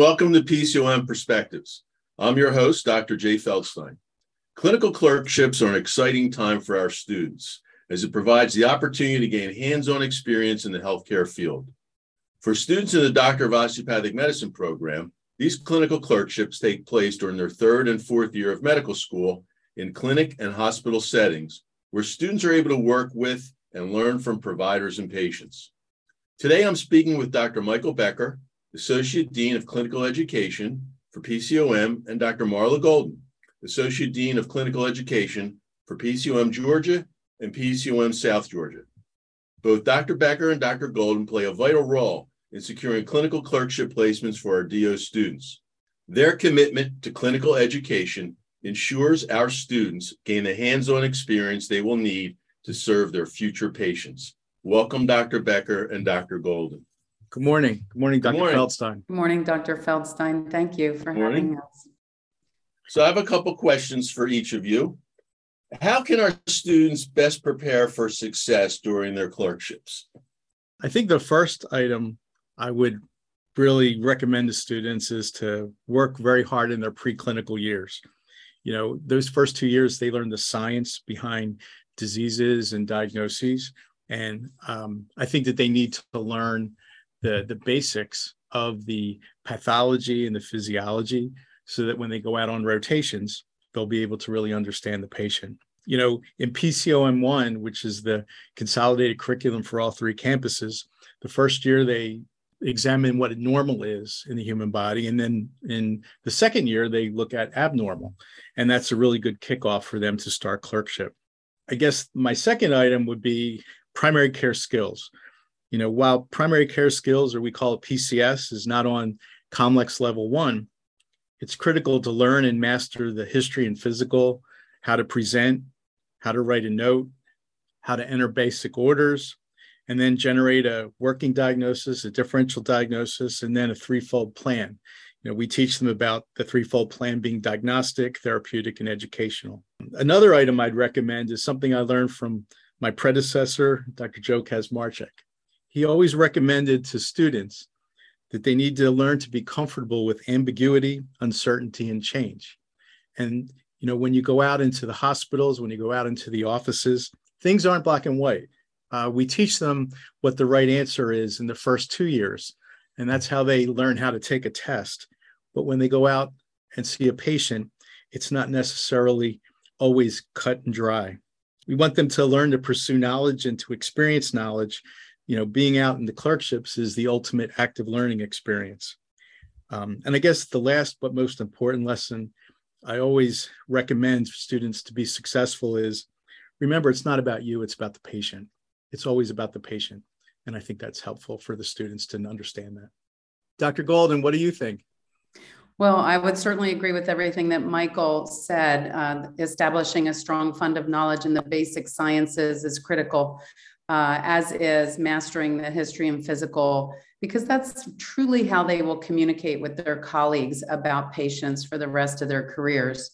welcome to PCOM Perspectives. I'm your host, Dr. Jay Feldstein. Clinical clerkships are an exciting time for our students as it provides the opportunity to gain hands-on experience in the healthcare field. For students in the Doctor of Osteopathic Medicine program, these clinical clerkships take place during their third and fourth year of medical school in clinic and hospital settings where students are able to work with and learn from providers and patients. Today, I'm speaking with Dr. Michael Becker, Associate Dean of Clinical Education for PCOM, and Dr. Marla Golden, Associate Dean of Clinical Education for PCOM Georgia and PCOM South Georgia. Both Dr. Becker and Dr. Golden play a vital role in securing clinical clerkship placements for our DO students. Their commitment to clinical education ensures our students gain the hands-on experience they will need to serve their future patients. Welcome, Dr. Becker and Dr. Golden. Good morning. Good morning, Dr. Good morning. Feldstein. Good morning, Dr. Feldstein. Thank you for having us. So I have a couple questions for each of you. How can our students best prepare for success during their clerkships? I think the first item I would really recommend to students is to work very hard in their preclinical years. You know, those first two years, they learn the science behind diseases and diagnoses. And um, I think that they need to learn the, the basics of the pathology and the physiology so that when they go out on rotations, they'll be able to really understand the patient. You know, in PCOM1, which is the consolidated curriculum for all three campuses, the first year they examine what normal is in the human body. And then in the second year, they look at abnormal. And that's a really good kickoff for them to start clerkship. I guess my second item would be primary care skills. You know, while primary care skills, or we call it PCS, is not on COMLEX level one, it's critical to learn and master the history and physical, how to present, how to write a note, how to enter basic orders, and then generate a working diagnosis, a differential diagnosis, and then a threefold plan. You know, we teach them about the threefold plan being diagnostic, therapeutic, and educational. Another item I'd recommend is something I learned from my predecessor, Dr. Joe Kazmarchik. He always recommended to students that they need to learn to be comfortable with ambiguity, uncertainty, and change. And you know, when you go out into the hospitals, when you go out into the offices, things aren't black and white. Uh, we teach them what the right answer is in the first two years, and that's how they learn how to take a test. But when they go out and see a patient, it's not necessarily always cut and dry. We want them to learn to pursue knowledge and to experience knowledge you know, being out in the clerkships is the ultimate active learning experience. Um, and I guess the last but most important lesson I always recommend students to be successful is remember, it's not about you, it's about the patient. It's always about the patient. And I think that's helpful for the students to understand that. Dr. Golden, what do you think? Well, I would certainly agree with everything that Michael said. Uh, establishing a strong fund of knowledge in the basic sciences is critical uh, as is mastering the history and physical, because that's truly how they will communicate with their colleagues about patients for the rest of their careers.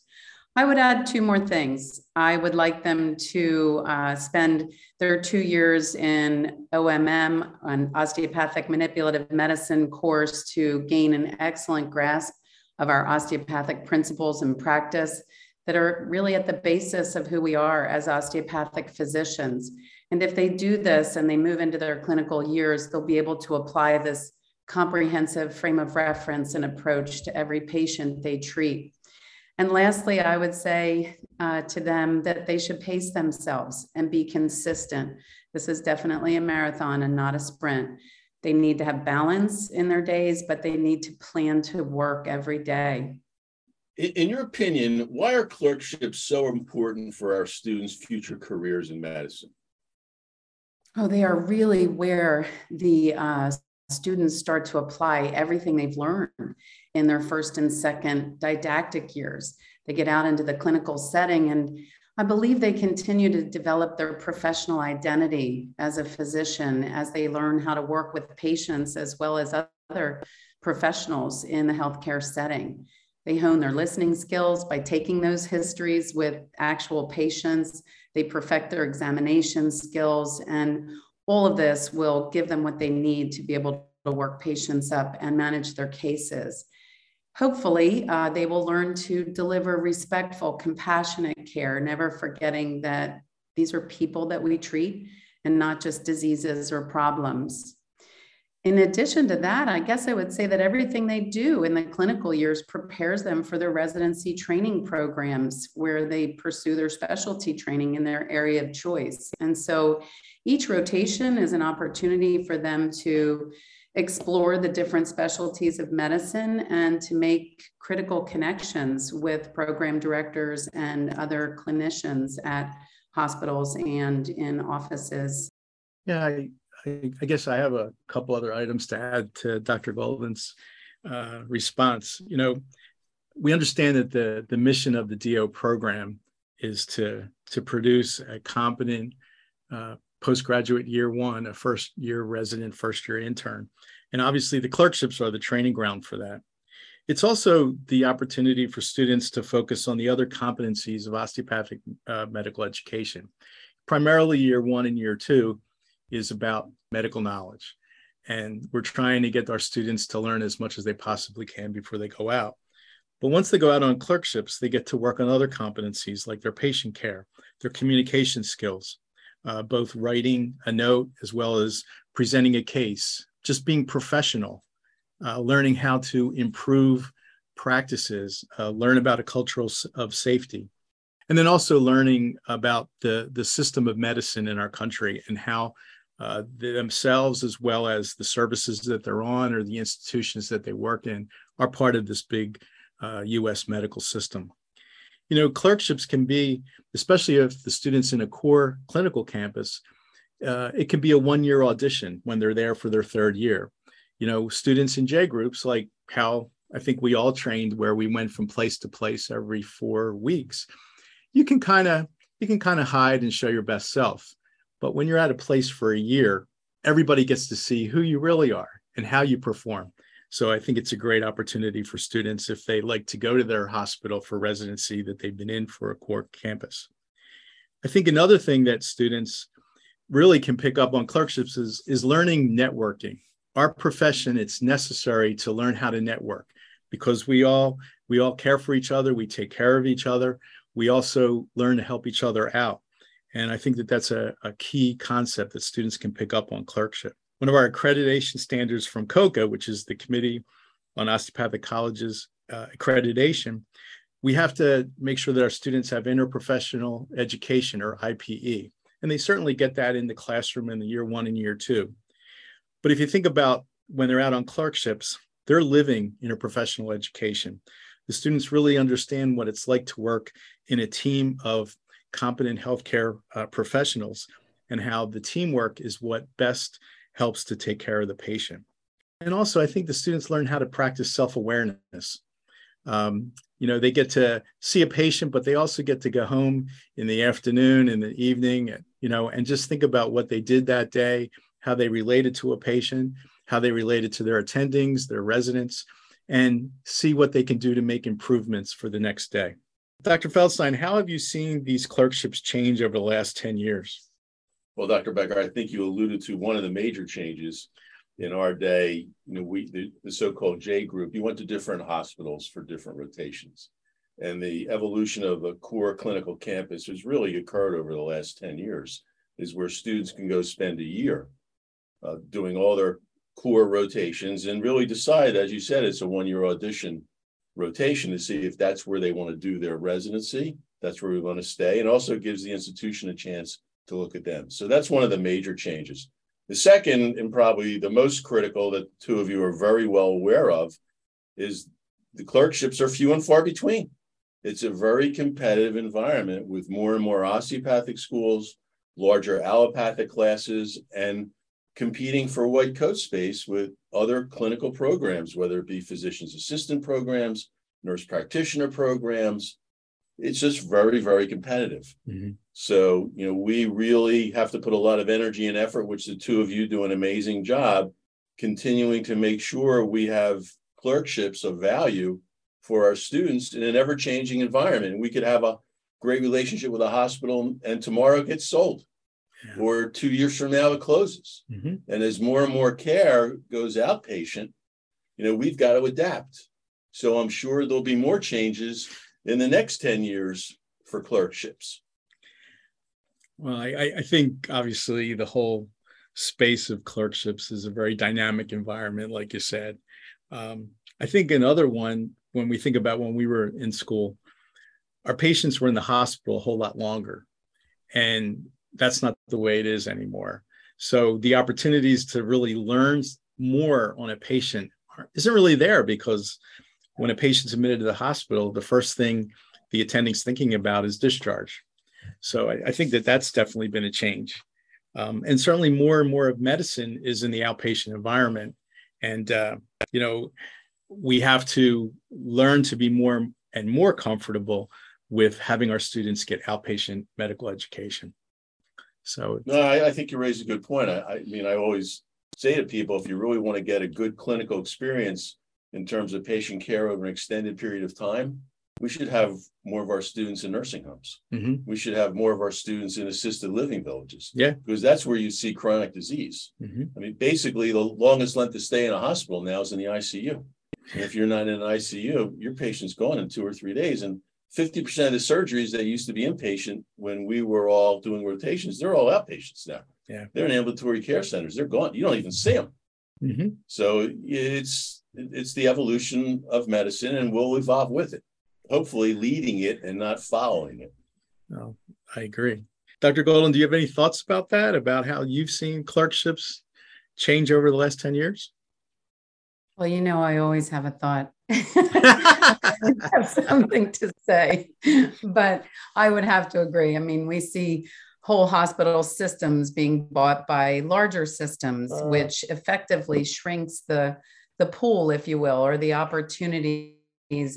I would add two more things. I would like them to uh, spend their two years in OMM, an osteopathic manipulative medicine course, to gain an excellent grasp of our osteopathic principles and practice that are really at the basis of who we are as osteopathic physicians. And if they do this and they move into their clinical years, they'll be able to apply this comprehensive frame of reference and approach to every patient they treat. And lastly, I would say uh, to them that they should pace themselves and be consistent. This is definitely a marathon and not a sprint. They need to have balance in their days, but they need to plan to work every day. In your opinion, why are clerkships so important for our students' future careers in medicine? Oh, they are really where the uh, students start to apply everything they've learned in their first and second didactic years. They get out into the clinical setting, and I believe they continue to develop their professional identity as a physician as they learn how to work with patients as well as other professionals in the healthcare setting. They hone their listening skills by taking those histories with actual patients they perfect their examination skills, and all of this will give them what they need to be able to work patients up and manage their cases. hopefully uh, they will learn to deliver respectful, compassionate care, never forgetting that these are people that we treat and not just diseases or problems. In addition to that, I guess I would say that everything they do in the clinical years prepares them for their residency training programs where they pursue their specialty training in their area of choice. And so each rotation is an opportunity for them to explore the different specialties of medicine and to make critical connections with program directors and other clinicians at hospitals and in offices. Yeah, I, I guess I have a couple other items to add to Dr. Golden's uh, response. You know, we understand that the, the mission of the DO program is to, to produce a competent uh, postgraduate year one, a first year resident, first year intern. And obviously, the clerkships are the training ground for that. It's also the opportunity for students to focus on the other competencies of osteopathic uh, medical education. Primarily, year one and year two is about medical knowledge. And we're trying to get our students to learn as much as they possibly can before they go out. But once they go out on clerkships, they get to work on other competencies like their patient care, their communication skills, uh, both writing a note as well as presenting a case, just being professional, uh, learning how to improve practices, uh, learn about a cultural of safety, and then also learning about the, the system of medicine in our country and how uh, themselves, as well as the services that they're on or the institutions that they work in, are part of this big US uh, medical system. You know, clerkships can be, especially if the student's in a core clinical campus, uh, it can be a one year audition when they're there for their third year. You know, students in J groups, like how I think we all trained, where we went from place to place every four weeks, you can kind of you can kind of hide and show your best self. But when you're at a place for a year, everybody gets to see who you really are and how you perform. So I think it's a great opportunity for students if they like to go to their hospital for residency that they've been in for a core campus. I think another thing that students really can pick up on clerkships is, is learning networking. Our profession, it's necessary to learn how to network because we all we all care for each other, we take care of each other, we also learn to help each other out. And I think that that's a, a key concept that students can pick up on clerkship. One of our accreditation standards from COCA, which is the Committee on Osteopathic Colleges uh, Accreditation, we have to make sure that our students have interprofessional education or IPE. And they certainly get that in the classroom in the year one and year two. But if you think about when they're out on clerkships, they're living interprofessional education. The students really understand what it's like to work in a team of competent healthcare uh, professionals and how the teamwork is what best helps to take care of the patient. And also, I think the students learn how to practice self awareness. Um, you know they get to see a patient but they also get to go home in the afternoon in the evening you know and just think about what they did that day how they related to a patient how they related to their attendings their residents and see what they can do to make improvements for the next day dr feldstein how have you seen these clerkships change over the last 10 years well dr becker i think you alluded to one of the major changes in our day, you know, we the, the, so-called J group, you went to different hospitals for different rotations. And the evolution of a core clinical campus has really occurred over the last 10 years, is where students can go spend a year uh, doing all their core rotations and really decide, as you said, it's a one-year audition rotation to see if that's where they want to do their residency, that's where we want to stay, and also gives the institution a chance to look at them. So that's one of the major changes. The second, and probably the most critical that two of you are very well aware of, is the clerkships are few and far between. It's a very competitive environment with more and more osteopathic schools, larger allopathic classes, and competing for white coat space with other clinical programs, whether it be physician's assistant programs, nurse practitioner programs. It's just very, very competitive. Mm-hmm. So, you know, we really have to put a lot of energy and effort, which the two of you do an amazing job, continuing to make sure we have clerkships of value for our students in an ever changing environment. We could have a great relationship with a hospital and tomorrow it gets sold. Yeah. Or two years from now, it closes. Mm-hmm. And as more and more care goes outpatient, you know, we've got to adapt. So I'm sure there'll be more changes in the next 10 years for clerkships. Well, I, I think obviously the whole space of clerkships is a very dynamic environment, like you said. Um, I think another one, when we think about when we were in school, our patients were in the hospital a whole lot longer. And that's not the way it is anymore. So the opportunities to really learn more on a patient isn't really there because when a patient's admitted to the hospital, the first thing the attending's thinking about is discharge. So I, I think that that's definitely been a change. Um, and certainly more and more of medicine is in the outpatient environment. And, uh, you know, we have to learn to be more and more comfortable with having our students get outpatient medical education. So, no, I, I think you raise a good point. I, I mean, I always say to people if you really want to get a good clinical experience in terms of patient care over an extended period of time, we should have more of our students in nursing homes. Mm-hmm. We should have more of our students in assisted living villages. Yeah. Because that's where you see chronic disease. Mm-hmm. I mean, basically, the longest length of stay in a hospital now is in the ICU. And if you're not in an ICU, your patient's gone in two or three days. And 50% of the surgeries that used to be inpatient when we were all doing rotations, they're all outpatients now. Yeah. They're in ambulatory care centers. They're gone. You don't even see them. Mm-hmm. So it's it's the evolution of medicine and we'll evolve with it hopefully leading it and not following it. No, I agree. Dr. Golden, do you have any thoughts about that, about how you've seen clerkships change over the last 10 years? Well, you know, I always have a thought. I have something to say, but I would have to agree. I mean, we see whole hospital systems being bought by larger systems, uh, which effectively shrinks the the pool, if you will, or the opportunities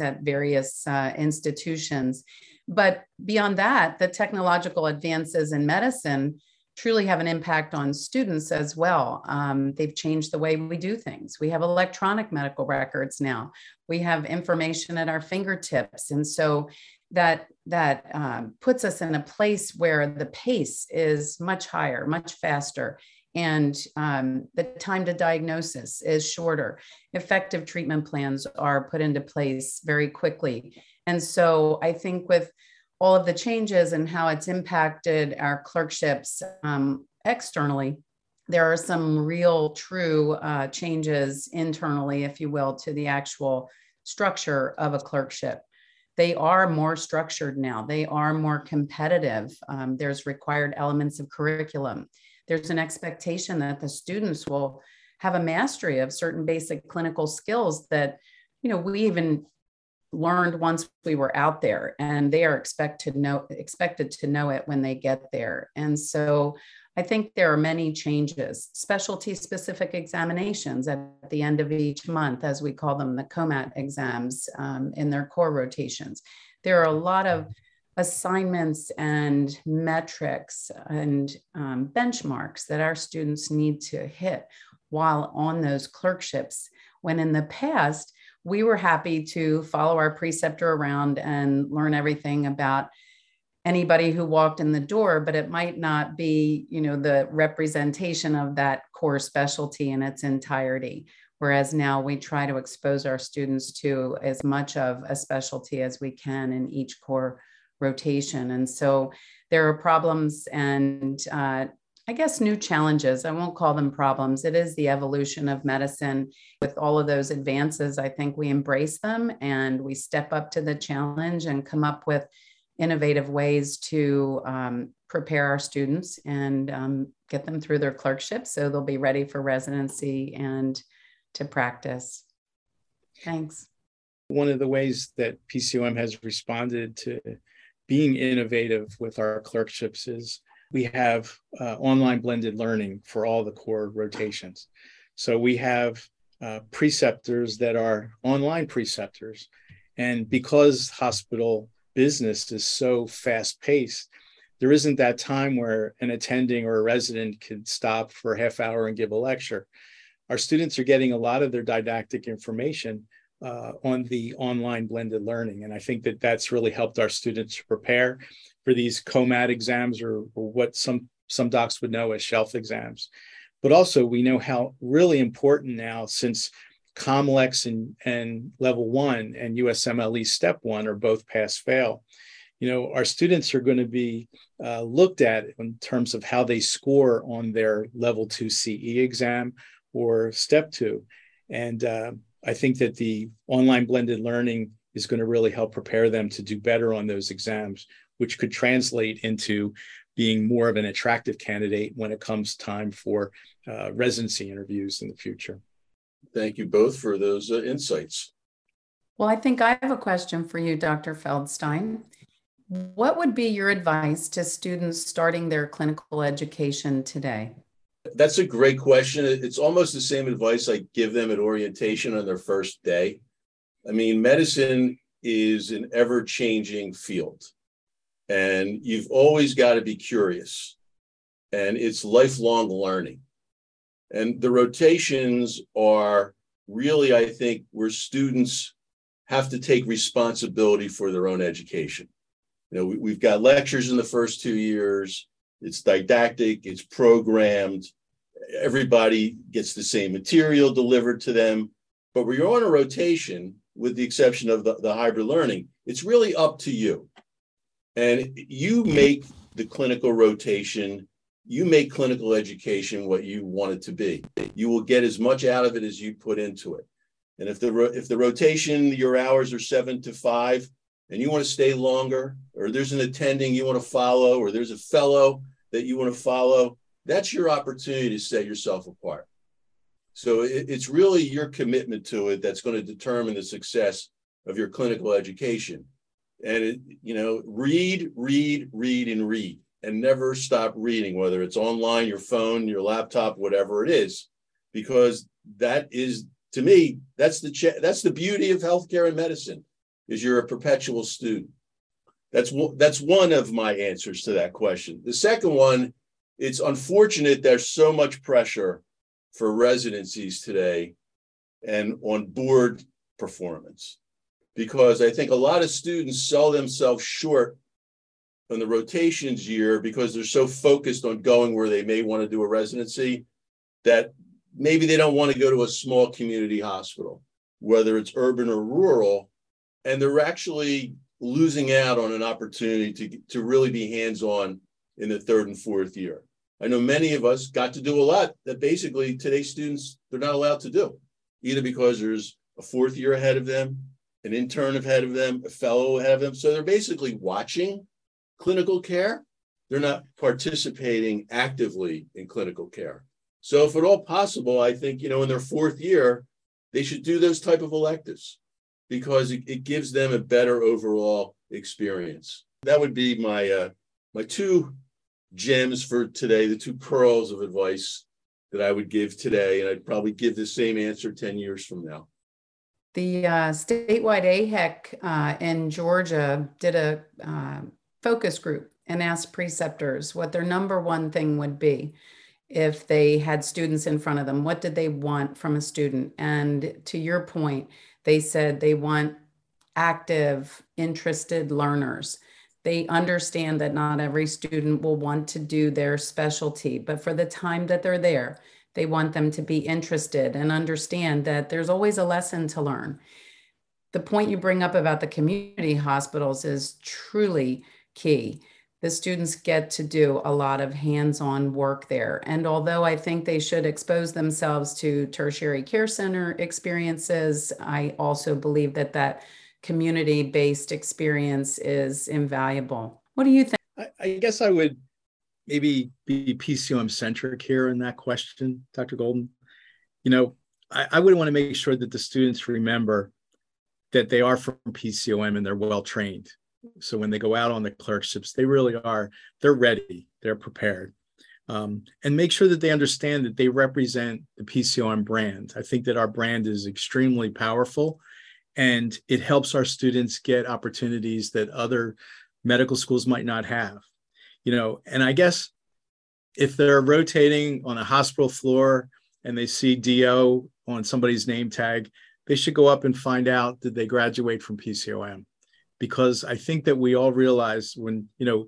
at various uh, institutions. But beyond that, the technological advances in medicine truly have an impact on students as well. Um, they've changed the way we do things. We have electronic medical records now. We have information at our fingertips, and so that that um, puts us in a place where the pace is much higher, much faster, and um, the time to diagnosis is shorter. Effective treatment plans are put into place very quickly. And so I think with all of the changes and how it's impacted our clerkships um, externally, there are some real true uh, changes internally, if you will, to the actual structure of a clerkship. They are more structured now. They are more competitive. Um, there's required elements of curriculum there's an expectation that the students will have a mastery of certain basic clinical skills that you know we even learned once we were out there and they are expect to know expected to know it when they get there and so i think there are many changes specialty specific examinations at the end of each month as we call them the comat exams um, in their core rotations there are a lot of assignments and metrics and um, benchmarks that our students need to hit while on those clerkships. When in the past, we were happy to follow our preceptor around and learn everything about anybody who walked in the door but it might not be you know the representation of that core specialty in its entirety whereas now we try to expose our students to as much of a specialty as we can in each core rotation. And so there are problems and uh, I guess new challenges. I won't call them problems. It is the evolution of medicine. With all of those advances, I think we embrace them and we step up to the challenge and come up with innovative ways to um, prepare our students and um, get them through their clerkship so they'll be ready for residency and to practice. Thanks. One of the ways that PCOM has responded to being innovative with our clerkships is we have uh, online blended learning for all the core rotations. So we have uh, preceptors that are online preceptors. And because hospital business is so fast paced, there isn't that time where an attending or a resident can stop for a half hour and give a lecture. Our students are getting a lot of their didactic information uh, on the online blended learning. And I think that that's really helped our students prepare for these COMAT exams or, or what some, some docs would know as shelf exams. But also, we know how really important now, since COMLEX and, and level one and USMLE step one are both pass fail. You know, our students are going to be uh, looked at in terms of how they score on their level two CE exam or step two. And uh, I think that the online blended learning is going to really help prepare them to do better on those exams, which could translate into being more of an attractive candidate when it comes time for uh, residency interviews in the future. Thank you both for those uh, insights. Well, I think I have a question for you, Dr. Feldstein. What would be your advice to students starting their clinical education today? That's a great question. It's almost the same advice I give them at orientation on their first day. I mean, medicine is an ever changing field, and you've always got to be curious, and it's lifelong learning. And the rotations are really, I think, where students have to take responsibility for their own education. You know, we, have got lectures in the first two years. It's didactic, it's programmed. Everybody gets the same material delivered to them. But when you're on a rotation, with the exception of the, the hybrid learning, it's really up to you. And you make the clinical rotation you make clinical education what you want it to be. You will get as much out of it as you put into it. And if the if the rotation your hours are seven to five, and you want to stay longer, or there's an attending you want to follow, or there's a fellow that you want to follow, that's your opportunity to set yourself apart. So it, it's really your commitment to it that's going to determine the success of your clinical education. And it, you know, read, read, read, and read and never stop reading, whether it's online, your phone, your laptop, whatever it is, because that is, to me, that's the ch- that's the beauty of healthcare and medicine, is you're a perpetual student. That's one, that's one of my answers to that question. The second one, it's unfortunate there's so much pressure for residencies today and on board performance because I think a lot of students sell themselves short in the rotations year because they're so focused on going where they may want to do a residency that maybe they don't want to go to a small community hospital, whether it's urban or rural, and they're actually losing out on an opportunity to, to really be hands-on in the third and fourth year. I know many of us got to do a lot that basically today's students they're not allowed to do, either because there's a fourth year ahead of them, an intern ahead of them, a fellow ahead of them. So they're basically watching clinical care, they're not participating actively in clinical care. So if at all possible, I think, you know, in their fourth year, they should do those type of electives because it, it gives them a better overall experience. That would be my uh, my two gems for today, the two pearls of advice that I would give today, and I'd probably give the same answer 10 years from now. The uh, statewide AHEC uh, in Georgia did a uh, focus group and asked preceptors what their number one thing would be if they had students in front of them. What did they want from a student? And to your point, they said they want active, interested learners. They understand that not every student will want to do their specialty, but for the time that they're there, they want them to be interested and understand that there's always a lesson to learn. The point you bring up about the community hospitals is truly key. The students get to do a lot of hands on work there. And although I think they should expose themselves to tertiary care center experiences, I also believe that that community based experience is invaluable. What do you think? I, I guess I would maybe be PCOM centric here in that question, Dr. Golden. You know, I, I would want to make sure that the students remember that they are from PCOM and they're well trained. So when they go out on the clerkships, they really are, they're ready, they're prepared. Um, and make sure that they understand that they represent the PCOM brand. I think that our brand is extremely powerful and it helps our students get opportunities that other medical schools might not have. You know, and I guess if they're rotating on a hospital floor and they see DO on somebody's name tag, they should go up and find out did they graduate from PCOM because I think that we all realize when, you know,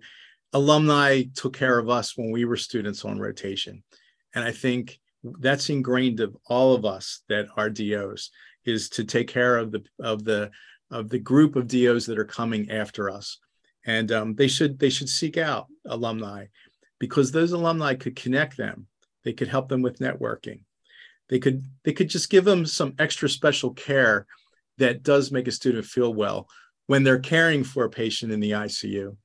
alumni took care of us when we were students on rotation. And I think that's ingrained of all of us that are DOs is to take care of the of the of the group of DOs that are coming after us, and um, they should they should seek out alumni because those alumni could connect them. They could help them with networking. They could they could just give them some extra special care that does make a student feel well when they're caring for a patient in the ICU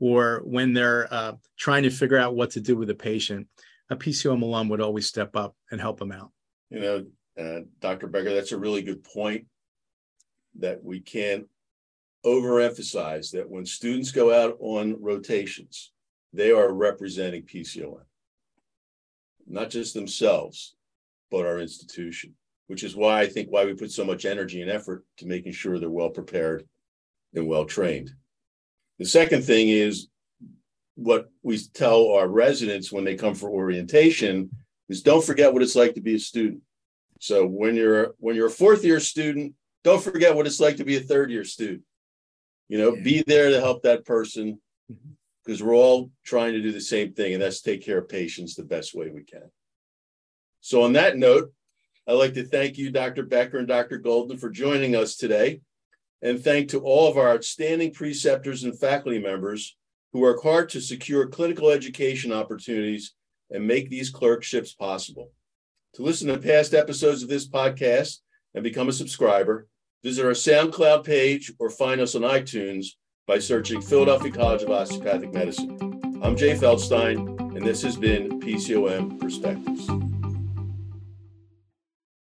or when they're uh, trying to figure out what to do with a patient. A PCOM alum would always step up and help them out. You know, uh, Dr. Becker, that's a really good point that we can't overemphasize that when students go out on rotations, they are representing PCOM, not just themselves, but our institution, which is why I think why we put so much energy and effort to making sure they're well prepared and well trained. The second thing is what we tell our residents when they come for orientation is don't forget what it's like to be a student. So when you're when you're a fourth year student, don't forget what it's like to be a third year student. You know, be there to help that person because mm-hmm. we're all trying to do the same thing, and that's take care of patients the best way we can. So, on that note, I'd like to thank you, Dr. Becker and Dr. Golden, for joining us today, and thank to all of our outstanding preceptors and faculty members who work hard to secure clinical education opportunities and make these clerkships possible. To listen to past episodes of this podcast and become a subscriber, visit our SoundCloud page or find us on iTunes by searching Philadelphia College of Osteopathic Medicine. I'm Jay Feldstein, and this has been PCOM Perspectives.